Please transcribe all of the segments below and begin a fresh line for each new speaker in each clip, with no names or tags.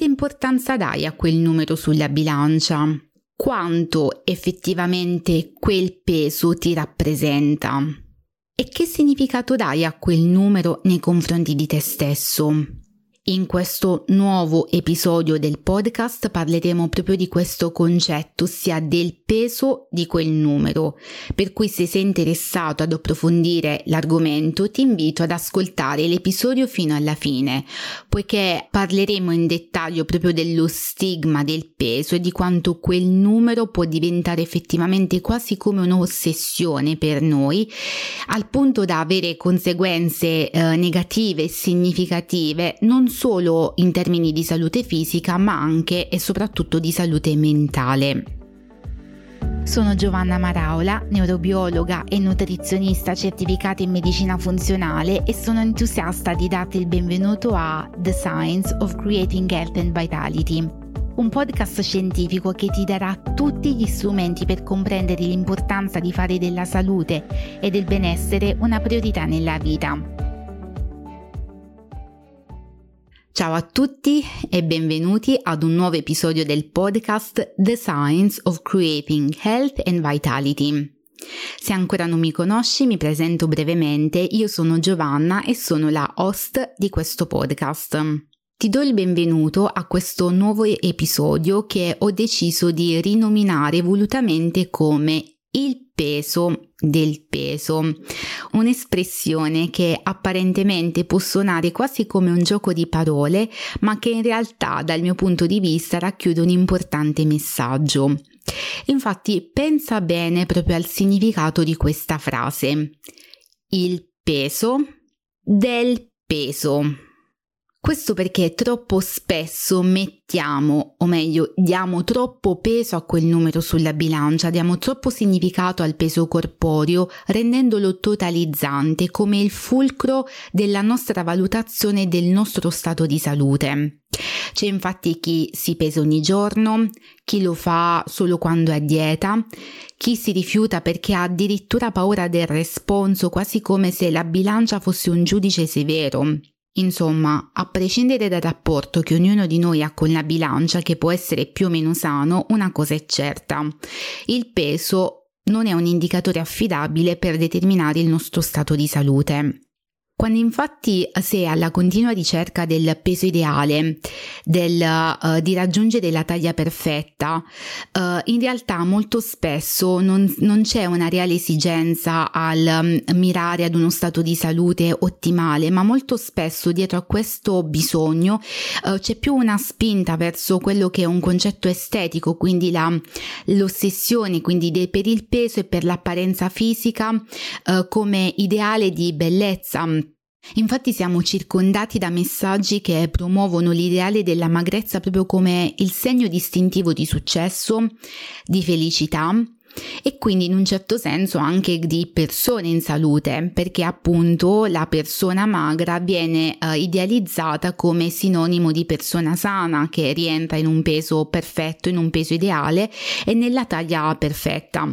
quanta importanza dai a quel numero sulla bilancia? Quanto effettivamente quel peso ti rappresenta? E che significato dai a quel numero nei confronti di te stesso? In questo nuovo episodio del podcast parleremo proprio di questo concetto, ossia del peso di quel numero. Per cui se sei interessato ad approfondire l'argomento ti invito ad ascoltare l'episodio fino alla fine, poiché parleremo in dettaglio proprio dello stigma del peso e di quanto quel numero può diventare effettivamente quasi come un'ossessione per noi, al punto da avere conseguenze eh, negative e significative non solo in termini di salute fisica, ma anche e soprattutto di salute mentale. Sono Giovanna Maraola, neurobiologa e nutrizionista certificata in medicina funzionale e sono entusiasta di darti il benvenuto a The Science of Creating Health and Vitality, un podcast scientifico che ti darà tutti gli strumenti per comprendere l'importanza di fare della salute e del benessere una priorità nella vita. Ciao a tutti e benvenuti ad un nuovo episodio del podcast The Science of Creating Health and Vitality. Se ancora non mi conosci, mi presento brevemente. Io sono Giovanna e sono la host di questo podcast. Ti do il benvenuto a questo nuovo episodio che ho deciso di rinominare volutamente come il peso del peso, un'espressione che apparentemente può suonare quasi come un gioco di parole, ma che in realtà dal mio punto di vista racchiude un importante messaggio. Infatti pensa bene proprio al significato di questa frase. Il peso del peso. Questo perché troppo spesso mettiamo, o meglio, diamo troppo peso a quel numero sulla bilancia, diamo troppo significato al peso corporeo, rendendolo totalizzante come il fulcro della nostra valutazione del nostro stato di salute. C'è infatti chi si pesa ogni giorno, chi lo fa solo quando è a dieta, chi si rifiuta perché ha addirittura paura del responso, quasi come se la bilancia fosse un giudice severo. Insomma, a prescindere dal rapporto che ognuno di noi ha con la bilancia, che può essere più o meno sano, una cosa è certa. Il peso non è un indicatore affidabile per determinare il nostro stato di salute. Quando infatti sei alla continua ricerca del peso ideale, del, uh, di raggiungere la taglia perfetta, uh, in realtà molto spesso non, non, c'è una reale esigenza al um, mirare ad uno stato di salute ottimale, ma molto spesso dietro a questo bisogno uh, c'è più una spinta verso quello che è un concetto estetico, quindi la, l'ossessione quindi de, per il peso e per l'apparenza fisica come ideale di bellezza Infatti siamo circondati da messaggi che promuovono l'ideale della magrezza proprio come il segno distintivo di successo, di felicità e quindi in un certo senso anche di persone in salute, perché appunto la persona magra viene uh, idealizzata come sinonimo di persona sana che rientra in un peso perfetto, in un peso ideale e nella taglia perfetta.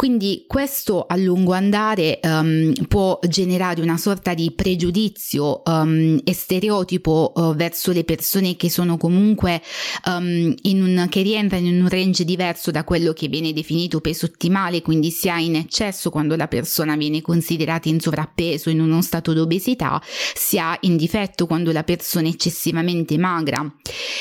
Quindi questo a lungo andare um, può generare una sorta di pregiudizio um, e stereotipo uh, verso le persone che sono comunque um, in un, che rientrano in un range diverso da quello che viene definito peso ottimale, quindi sia in eccesso quando la persona viene considerata in sovrappeso, in uno stato d'obesità, sia in difetto quando la persona è eccessivamente magra.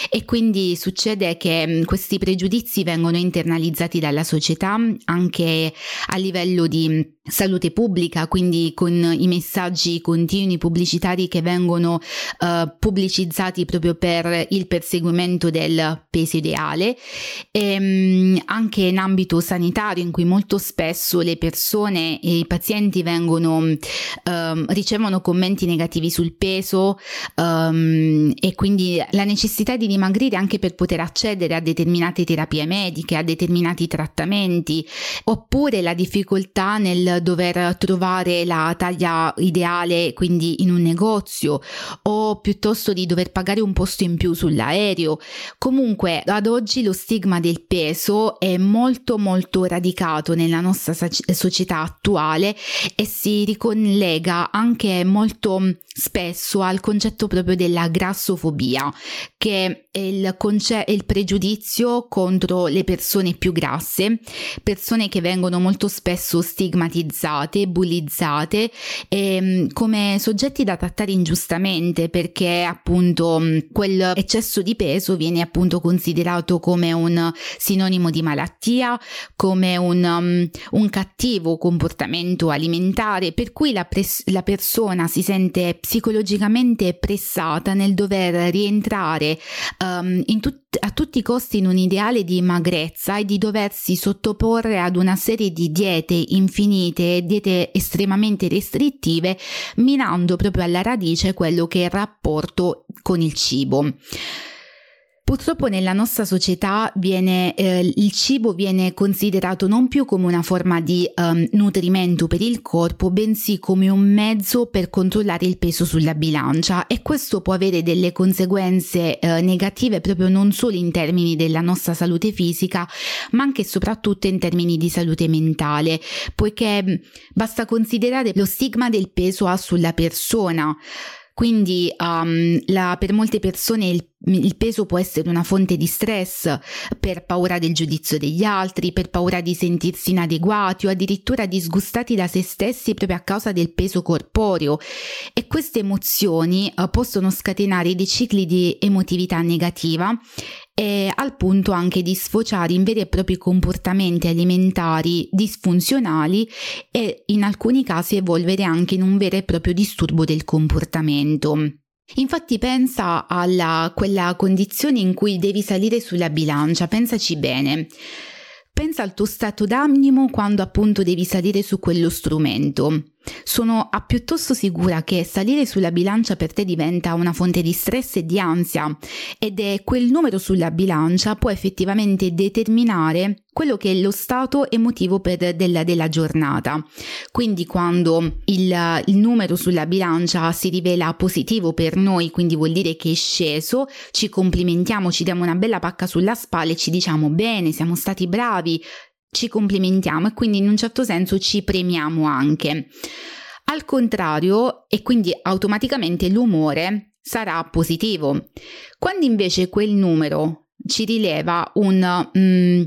E quindi succede che questi pregiudizi vengono internalizzati dalla società anche a livello di salute pubblica, quindi con i messaggi continui pubblicitari che vengono uh, pubblicizzati proprio per il perseguimento del peso ideale, e, um, anche in ambito sanitario in cui molto spesso le persone e i pazienti vengono um, ricevono commenti negativi sul peso um, e quindi la necessità di dimagrire anche per poter accedere a determinate terapie mediche, a determinati trattamenti, oppure la difficoltà nel dover trovare la taglia ideale, quindi in un negozio, o piuttosto di dover pagare un posto in più sull'aereo. Comunque, ad oggi lo stigma del peso è molto molto radicato nella nostra società attuale e si ricollega anche molto spesso al concetto proprio della grassofobia, che il, conce- il pregiudizio contro le persone più grasse, persone che vengono molto spesso stigmatizzate, bullizzate e, come soggetti da trattare ingiustamente perché appunto quel eccesso di peso viene appunto considerato come un sinonimo di malattia, come un, um, un cattivo comportamento alimentare, per cui la, pres- la persona si sente psicologicamente pressata nel dover rientrare um, tut- a tutti i costi in un ideale di magrezza e di doversi sottoporre ad una serie di diete infinite, diete estremamente restrittive, minando proprio alla radice quello che è il rapporto con il cibo. Purtroppo nella nostra società viene, eh, il cibo viene considerato non più come una forma di um, nutrimento per il corpo, bensì come un mezzo per controllare il peso sulla bilancia e questo può avere delle conseguenze eh, negative proprio non solo in termini della nostra salute fisica, ma anche e soprattutto in termini di salute mentale, poiché mm, basta considerare lo stigma del peso ha sulla persona. Quindi um, la, per molte persone il, il, peso può essere una fonte di stress per paura del giudizio degli altri, per paura di sentirsi inadeguati o addirittura disgustati da se stessi proprio a causa del peso corporeo. E queste emozioni uh, possono scatenare dei cicli di emotività negativa e al punto anche di sfociare in veri e propri comportamenti alimentari disfunzionali e in alcuni casi evolvere anche in un vero e proprio disturbo del comportamento. Infatti pensa a quella condizione in cui devi salire sulla bilancia, pensaci bene. Pensa al tuo stato d'animo quando appunto devi salire su quello strumento. Sono piuttosto sicura che salire sulla bilancia per te diventa una fonte di stress e di ansia ed è quel numero sulla bilancia può effettivamente determinare quello che è lo stato emotivo per della, della giornata. Quindi quando il, il numero sulla bilancia si rivela positivo per noi, quindi vuol dire che è sceso, ci complimentiamo, ci diamo una bella pacca sulla spalla e ci diciamo bene, siamo stati bravi, ci complimentiamo e quindi in un certo senso ci premiamo anche. Al contrario, e quindi automaticamente l'umore sarà positivo. Quando invece quel numero ci rileva un mm,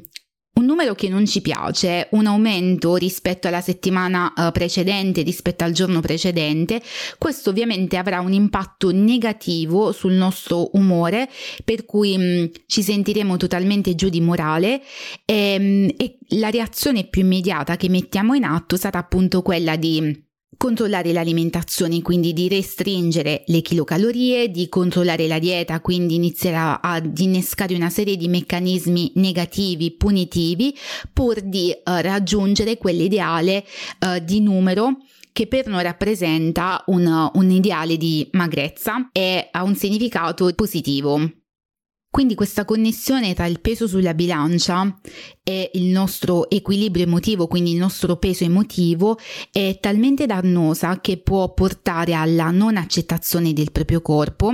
un numero che non ci piace, un aumento rispetto alla settimana uh, precedente, rispetto al giorno precedente, questo ovviamente avrà un impatto negativo sul nostro umore, per cui mh, mm, ci sentiremo totalmente giù di morale. E, mh, mm, e la reazione più immediata che mettiamo in atto sarà appunto quella di controllare l'alimentazione, quindi di restringere le chilocalorie, di controllare la dieta, quindi inizierà ad innescare una serie di meccanismi negativi, punitivi, pur di uh, raggiungere quell'ideale uh, di numero che per noi rappresenta un, un ideale di magrezza e ha un significato positivo. Quindi questa connessione tra il peso sulla bilancia e il nostro equilibrio emotivo, quindi il nostro peso emotivo, è talmente dannosa che può portare alla non accettazione del proprio corpo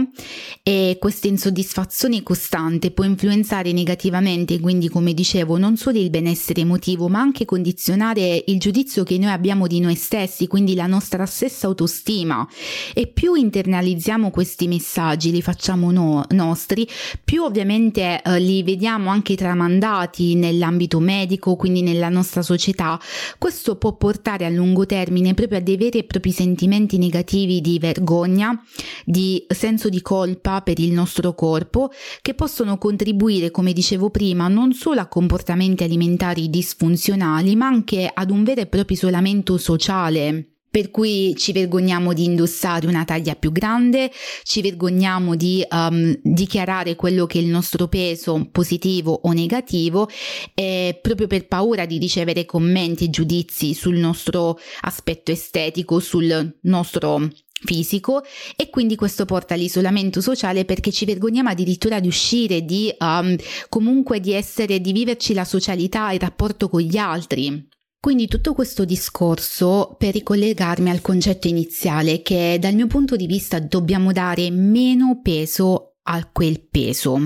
e questa insoddisfazione costante può influenzare negativamente, quindi come dicevo, non solo il benessere emotivo, ma anche condizionare il giudizio che noi abbiamo di noi stessi, quindi la nostra stessa autostima. E più internalizziamo questi messaggi, li facciamo no- nostri, più ovviamente eh, li vediamo anche tramandati nell'ambito medico, quindi nella nostra società, questo può portare a lungo termine proprio a dei veri e propri sentimenti negativi di vergogna, di senso di colpa per il nostro corpo, che possono contribuire, come dicevo prima, non solo a comportamenti alimentari disfunzionali, ma anche ad un vero e proprio isolamento sociale per cui ci vergogniamo di indossare una taglia più grande, ci vergogniamo di um, dichiarare quello che è il nostro peso positivo o negativo, eh, proprio per paura di ricevere commenti e giudizi sul nostro aspetto estetico, sul nostro fisico e quindi questo porta all'isolamento sociale perché ci vergogniamo addirittura di uscire, di um, comunque di essere, di viverci la socialità, il rapporto con gli altri. Quindi tutto questo discorso per ricollegarmi al concetto iniziale che dal mio punto di vista dobbiamo dare meno peso a quel peso.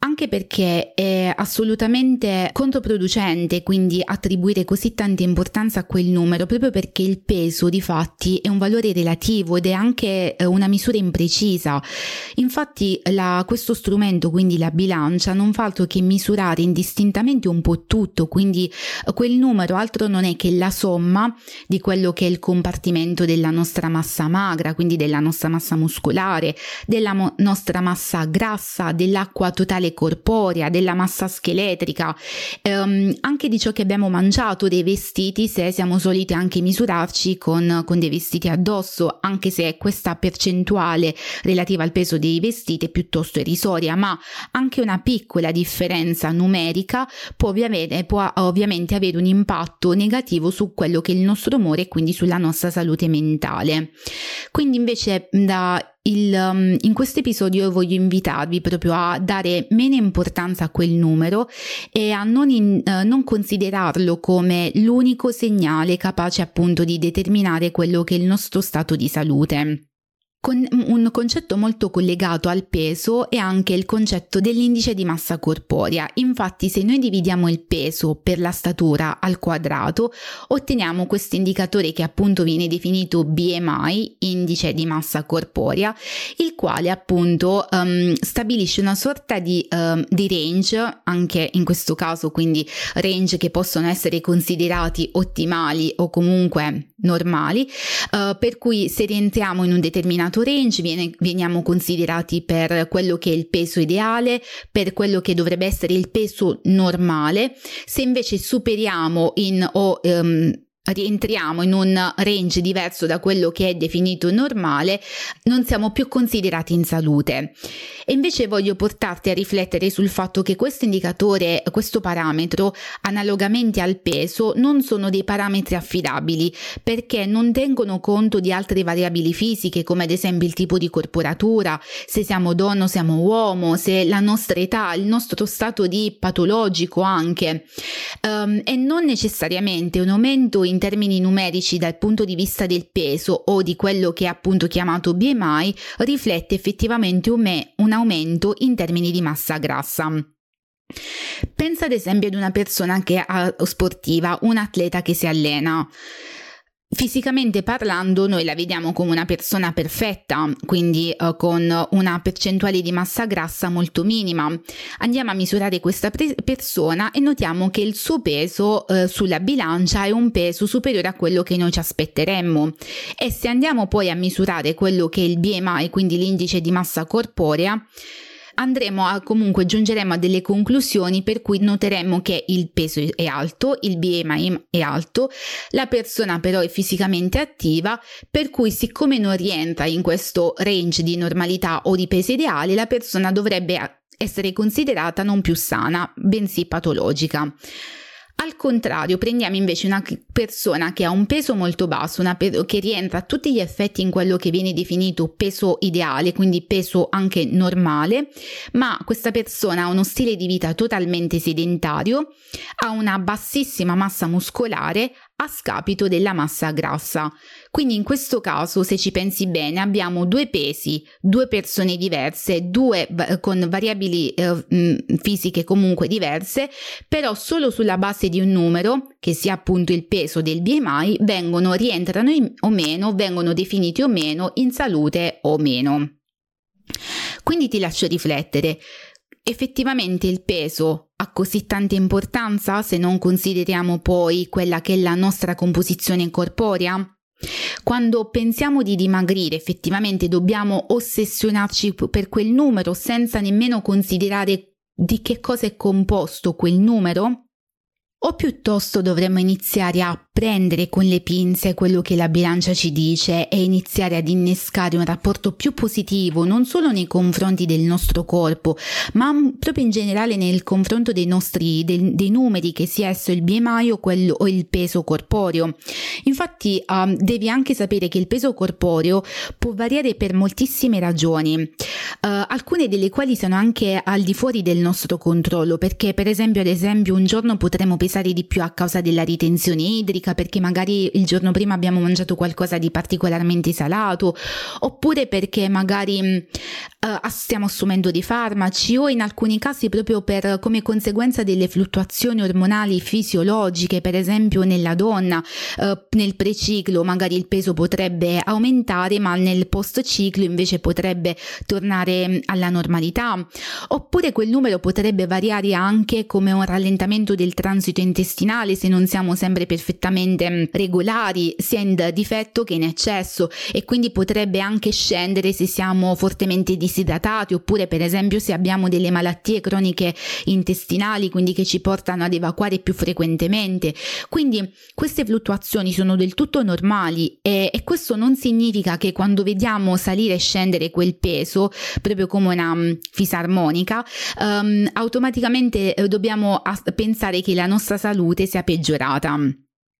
Anche perché è assolutamente controproducente quindi attribuire così tanta importanza a quel numero, proprio perché il peso di fatti è un valore relativo ed è anche eh, una misura imprecisa. Infatti la, questo strumento, quindi la bilancia, non fa altro che misurare indistintamente un po' tutto, quindi eh, quel numero altro non è che la somma di quello che è il compartimento della nostra massa magra, quindi della nostra massa muscolare, della mo- nostra massa grassa, dell'acqua totale corporea, della massa scheletrica, ehm, anche di ciò che abbiamo mangiato, dei vestiti, se siamo soliti anche misurarci con, con dei vestiti addosso, anche se questa percentuale relativa al peso dei vestiti è piuttosto irrisoria, ma anche una piccola differenza numerica può ovviamente, può ovviamente avere un impatto negativo su quello che è il nostro umore e quindi sulla nostra salute mentale. Quindi invece da il, um, in questo episodio voglio invitarvi proprio a dare meno importanza a quel numero e a non, in, uh, non considerarlo come l'unico segnale capace appunto di determinare quello che è il nostro stato di salute. Con un concetto molto collegato al peso è anche il concetto dell'indice di massa corporea. Infatti, se noi dividiamo il peso per la statura al quadrato, otteniamo questo indicatore che appunto viene definito BMI, indice di massa corporea, il quale appunto um, stabilisce una sorta di, um, di range, anche in questo caso quindi range che possono essere considerati ottimali o comunque normali, uh, per cui se rientriamo in un determinato range viene, veniamo considerati per quello che è il peso ideale, per quello che dovrebbe essere il peso normale, se invece superiamo in o um, rientriamo in un range diverso da quello che è definito normale, non siamo più considerati in salute. E invece voglio portarti a riflettere sul fatto che questo indicatore, questo parametro, analogamente al peso, non sono dei parametri affidabili perché non tengono conto di altre variabili fisiche come ad esempio il tipo di corporatura, se siamo donna o siamo uomo, se la nostra età, il nostro stato di patologico anche, um, e non necessariamente un aumento in termini numerici dal punto di vista del peso o di quello che è appunto chiamato BMI riflette effettivamente un, me- un aumento in termini di massa grassa. Pensa ad esempio ad una persona che è sportiva, un atleta che si allena. Fisicamente parlando, noi la vediamo come una persona perfetta, quindi uh, con una percentuale di massa grassa molto minima. Andiamo a misurare questa pre- persona e notiamo che il suo peso uh, sulla bilancia è un peso superiore a quello che noi ci aspetteremmo. E se andiamo poi a misurare quello che è il BMI, quindi l'indice di massa corporea, andremo a comunque giungeremo a delle conclusioni per cui noteremo che il peso è alto, il BMI è alto, la persona però è fisicamente attiva, per cui siccome non rientra in questo range di normalità o di peso ideale, la persona dovrebbe essere considerata non più sana, bensì patologica. Al contrario, prendiamo invece una persona che ha un peso molto basso, pe- che rientra a tutti gli effetti in quello che viene definito peso ideale, quindi peso anche normale, ma questa persona ha uno stile di vita totalmente sedentario, ha una bassissima massa muscolare, a scapito della massa grassa. Quindi in questo caso, se ci pensi bene, abbiamo due pesi, due persone diverse, due con variabili eh, fisiche comunque diverse, però solo sulla base di un numero, che sia appunto il peso del BMI, vengono, rientrano in, o meno, vengono definiti o meno in salute o meno. Quindi ti lascio riflettere. Effettivamente il peso ha così tanta importanza se non consideriamo poi quella che è la nostra composizione corporea? Quando pensiamo di dimagrire effettivamente dobbiamo ossessionarci per quel numero senza nemmeno considerare di che cosa è composto quel numero? O piuttosto dovremmo iniziare a prendere con le pinze quello che la bilancia ci dice e iniziare ad innescare un rapporto più positivo non solo nei confronti del nostro corpo, ma proprio in generale nel confronto dei nostri dei, dei numeri, che sia esso il BMI o, quello, o il peso corporeo. Infatti um, devi anche sapere che il peso corporeo può variare per moltissime ragioni, uh, alcune delle quali sono anche al di fuori del nostro controllo, perché per esempio ad esempio un giorno potremo pesare pesare di più a causa della ritenzione idrica, perché magari il giorno prima abbiamo mangiato qualcosa di particolarmente salato, oppure perché magari uh, stiamo assumendo dei farmaci o in alcuni casi proprio per come conseguenza delle fluttuazioni ormonali fisiologiche, per esempio nella donna uh, nel preciclo magari il peso potrebbe aumentare, ma nel post ciclo invece potrebbe tornare alla normalità, oppure quel numero potrebbe variare anche come un rallentamento del transito intestinale se non siamo sempre perfettamente regolari, sia in difetto che in eccesso e quindi potrebbe anche scendere se siamo fortemente disidratati oppure per esempio se abbiamo delle malattie croniche intestinali, quindi che ci portano ad evacuare più frequentemente. Quindi queste fluttuazioni sono del tutto normali e, e questo non significa che quando vediamo salire e scendere quel peso, proprio come una um, fisarmonica, um, automaticamente eh, dobbiamo pensare che la nostra salute sia peggiorata.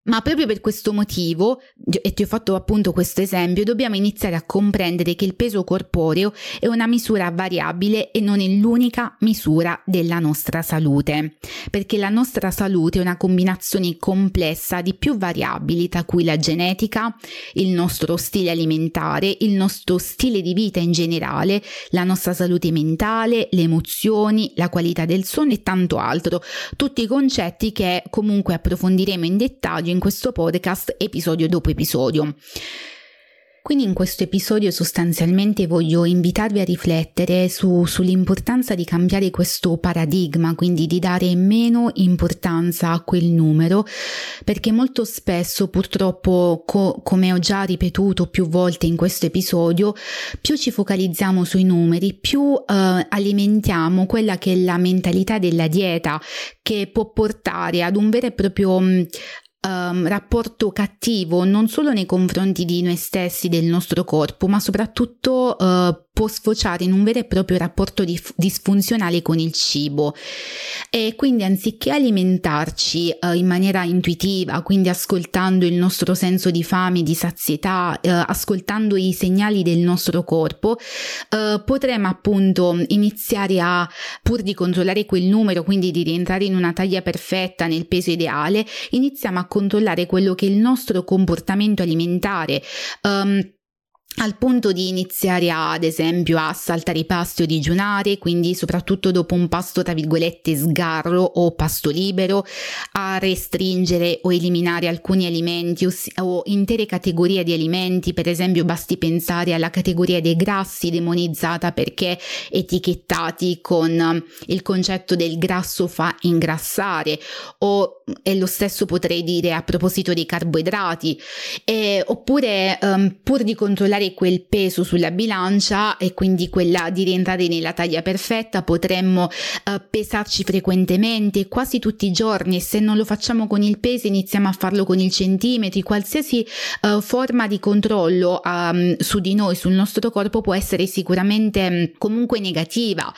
Ma proprio per questo motivo, e ti ho fatto appunto questo esempio, dobbiamo iniziare a comprendere che il peso corporeo è una misura variabile e non è l'unica misura della nostra salute, perché la nostra salute è una combinazione complessa di più variabili, tra cui la genetica, il nostro stile alimentare, il nostro stile di vita in generale, la nostra salute mentale, le emozioni, la qualità del sonno e tanto altro, tutti concetti che comunque approfondiremo in dettaglio in in questo podcast episodio dopo episodio. Quindi in questo episodio sostanzialmente voglio invitarvi a riflettere su, sull'importanza di cambiare questo paradigma, quindi di dare meno importanza a quel numero, perché molto spesso purtroppo, co- come ho già ripetuto più volte in questo episodio, più ci focalizziamo sui numeri, più eh, alimentiamo quella che è la mentalità della dieta che può portare ad un vero e proprio um, rapporto cattivo non solo nei confronti di noi stessi, del nostro corpo, ma soprattutto uh, può sfociare in un vero e proprio rapporto dif- disfunzionale con il cibo. E quindi anziché alimentarci uh, in maniera intuitiva, quindi ascoltando il nostro senso di fame, di sazietà, uh, ascoltando i segnali del nostro corpo, uh, potremo appunto iniziare a, pur di controllare quel numero, quindi di rientrare in una taglia perfetta nel peso ideale, iniziamo a controllare quello che è il nostro comportamento alimentare. Um, al punto di iniziare a, ad esempio a saltare i pasti o digiunare, quindi soprattutto dopo un pasto tra virgolette sgarro o pasto libero, a restringere o eliminare alcuni alimenti o, o intere categorie di alimenti, per esempio basti pensare alla categoria dei grassi demonizzata perché etichettati con il concetto del grasso fa ingrassare. O e lo stesso potrei dire a proposito dei carboidrati, e, oppure um, pur di controllare quel peso sulla bilancia e quindi quella di rientrare nella taglia perfetta, potremmo uh, pesarci frequentemente, quasi tutti i giorni e se non lo facciamo con il peso iniziamo a farlo con il centimetri, qualsiasi uh, forma di controllo um, su di noi, sul nostro corpo può essere sicuramente um, comunque negativa.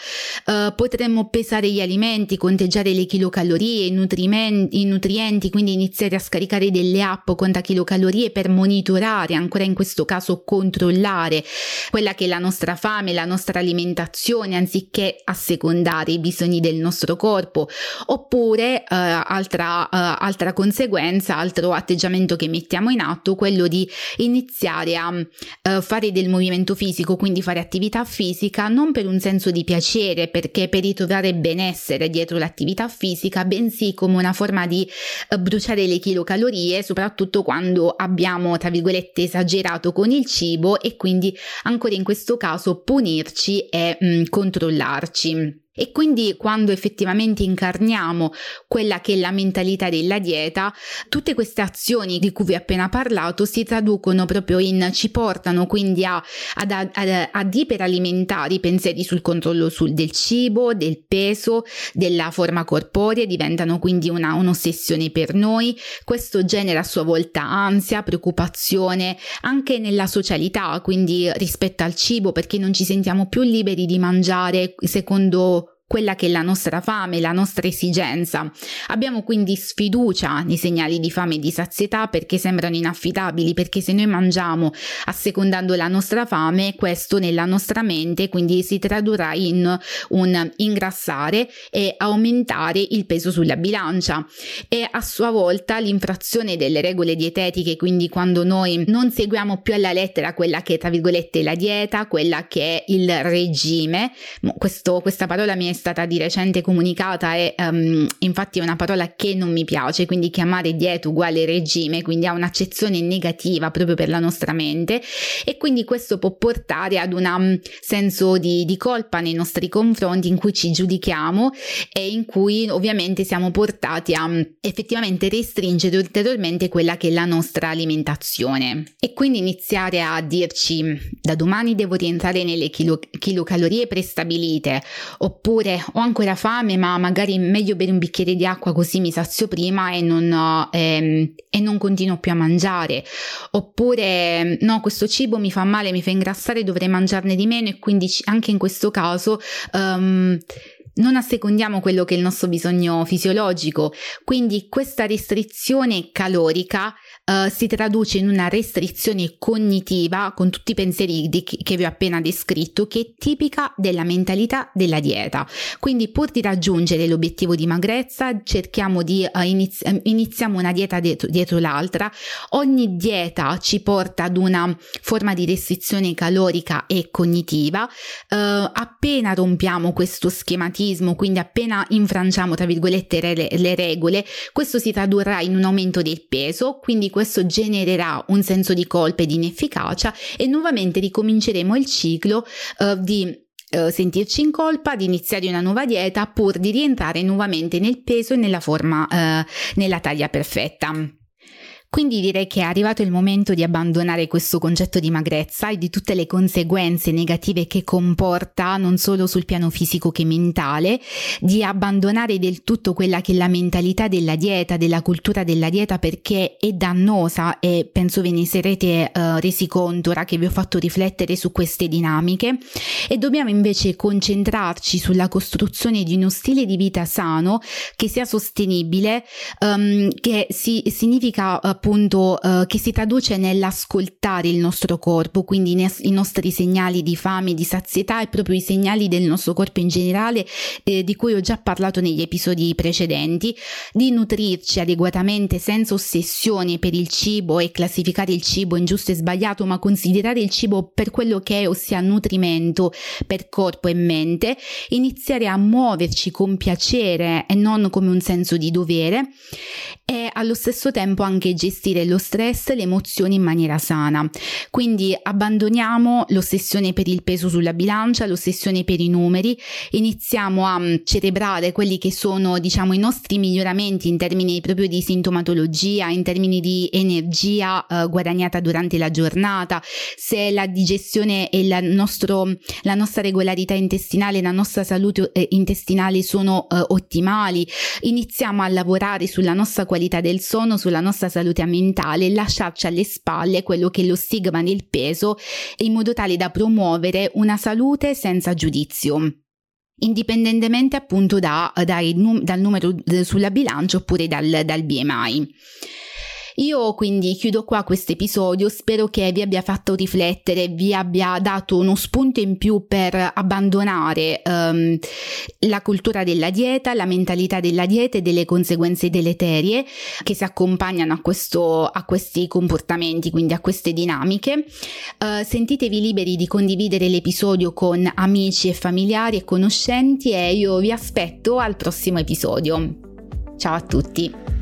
Uh, potremmo pesare gli alimenti, conteggiare le chilocalorie, i nutrimenti, i nutrienti, quindi iniziare a scaricare delle app con chilocalorie per monitorare, ancora in questo caso controllare quella che è la nostra fame, la nostra alimentazione, anziché assecondare i bisogni del nostro corpo. Oppure, eh, altra, eh, altra conseguenza, altro atteggiamento che mettiamo in atto, quello di iniziare a eh, fare del movimento fisico, quindi fare attività fisica, non per un senso di piacere, perché per ritrovare benessere dietro l'attività fisica, bensì come una forma di eh, bruciare le chilocalorie, soprattutto quando abbiamo, tra virgolette, esagerato con il cibo e quindi ancora in questo caso punirci e mh, controllarci. E quindi quando effettivamente incarniamo quella che è la mentalità della dieta, tutte queste azioni di cui vi ho appena parlato si traducono proprio in, ci portano quindi a, ad, ad, ad iperalimentare i pensieri sul controllo sul, del cibo, del peso, della forma corporea, diventano quindi una, un'ossessione per noi. Questo genera a sua volta ansia, preoccupazione anche nella socialità, quindi rispetto al cibo, perché non ci sentiamo più liberi di mangiare secondo quella che è la nostra fame, la nostra esigenza. Abbiamo quindi sfiducia nei segnali di fame e di sazietà perché sembrano inaffidabili, perché se noi mangiamo assecondando la nostra fame, questo nella nostra mente quindi si tradurrà in un ingrassare e aumentare il peso sulla bilancia e a sua volta l'infrazione delle regole dietetiche, quindi quando noi non seguiamo più alla lettera quella che è tra virgolette la dieta, quella che è il regime, questo, questa parola mi è stata di recente comunicata e um, infatti una parola che non mi piace, quindi chiamare dieta uguale regime, quindi ha un'accezione negativa proprio per la nostra mente e quindi questo può portare ad un um, senso di, di colpa nei nostri confronti in cui ci giudichiamo e in cui ovviamente siamo portati a um, effettivamente restringere ulteriormente quella che è la nostra alimentazione. E quindi iniziare a dirci da domani devo rientrare nelle chilo, chilocalorie prestabilite oppure ho ancora fame ma magari meglio bere un bicchiere di acqua così mi sazio prima e non, ehm, e non continuo più a mangiare. Oppure no questo cibo mi fa male mi fa ingrassare dovrei mangiarne di meno e quindi anche in questo caso um, non assecondiamo quello che è il nostro bisogno fisiologico, quindi questa restrizione calorica uh, si traduce in una restrizione cognitiva con tutti i pensieri di, che vi ho appena descritto, che è tipica della mentalità della dieta. Quindi pur di raggiungere l'obiettivo di magrezza, cerchiamo di uh, inizi- iniziamo una dieta dietro, dietro l'altra. Ogni dieta ci porta ad una forma di restrizione calorica e cognitiva. Uh, appena rompiamo questo schematismo, quindi appena infranciamo tra virgolette le, le regole, questo si tradurrà in un aumento del peso, quindi questo genererà un senso di colpa e di inefficacia e nuovamente ricominceremo il ciclo uh, di Uh, sentirci in colpa di iniziare una nuova dieta pur di rientrare nuovamente nel peso e nella forma, uh, nella taglia perfetta. Quindi direi che è arrivato il momento di abbandonare questo concetto di magrezza e di tutte le conseguenze negative che comporta non solo sul piano fisico che mentale, di abbandonare del tutto quella che è la mentalità della dieta, della cultura della dieta perché è dannosa e penso ve ne sarete uh, resi conto ora che vi ho fatto riflettere su queste dinamiche. E dobbiamo invece concentrarci sulla costruzione di uno stile di vita sano che sia sostenibile, um, che si, significa uh, appunto eh, che si traduce nell'ascoltare il nostro corpo, quindi ne- i nostri segnali di fame, di sazietà e proprio i segnali del nostro corpo in generale eh, di cui ho già parlato negli episodi precedenti, di nutrirci adeguatamente senza ossessione per il cibo e classificare il cibo in giusto e sbagliato, ma considerare il cibo per quello che è, ossia nutrimento per corpo e mente, iniziare a muoverci con piacere e non come un senso di dovere e allo stesso tempo anche gestire lo stress e le emozioni in maniera sana. Quindi abbandoniamo l'ossessione per il peso sulla bilancia, l'ossessione per i numeri, iniziamo a mm, celebrare quelli che sono diciamo i nostri miglioramenti in termini proprio di sintomatologia, in termini di energia eh, guadagnata durante la giornata, se la digestione e la, nostro, la nostra regolarità intestinale, la nostra salute eh, intestinale sono eh, ottimali, iniziamo a lavorare sulla nostra qualità qualità del sonno, sulla nostra salute mentale, lasciarci alle spalle quello che è lo stigma del peso in modo tale da promuovere una salute senza giudizio indipendentemente appunto da, dai, dal numero sulla bilancia oppure dal, dal BMI. Io quindi chiudo qua questo episodio, spero che vi abbia fatto riflettere, vi abbia dato uno spunto in più per abbandonare um, la cultura della dieta, la mentalità della dieta e delle conseguenze deleterie che si accompagnano a, questo, a questi comportamenti, quindi a queste dinamiche. Uh, sentitevi liberi di condividere l'episodio con amici e familiari e conoscenti e io vi aspetto al prossimo episodio. Ciao a tutti!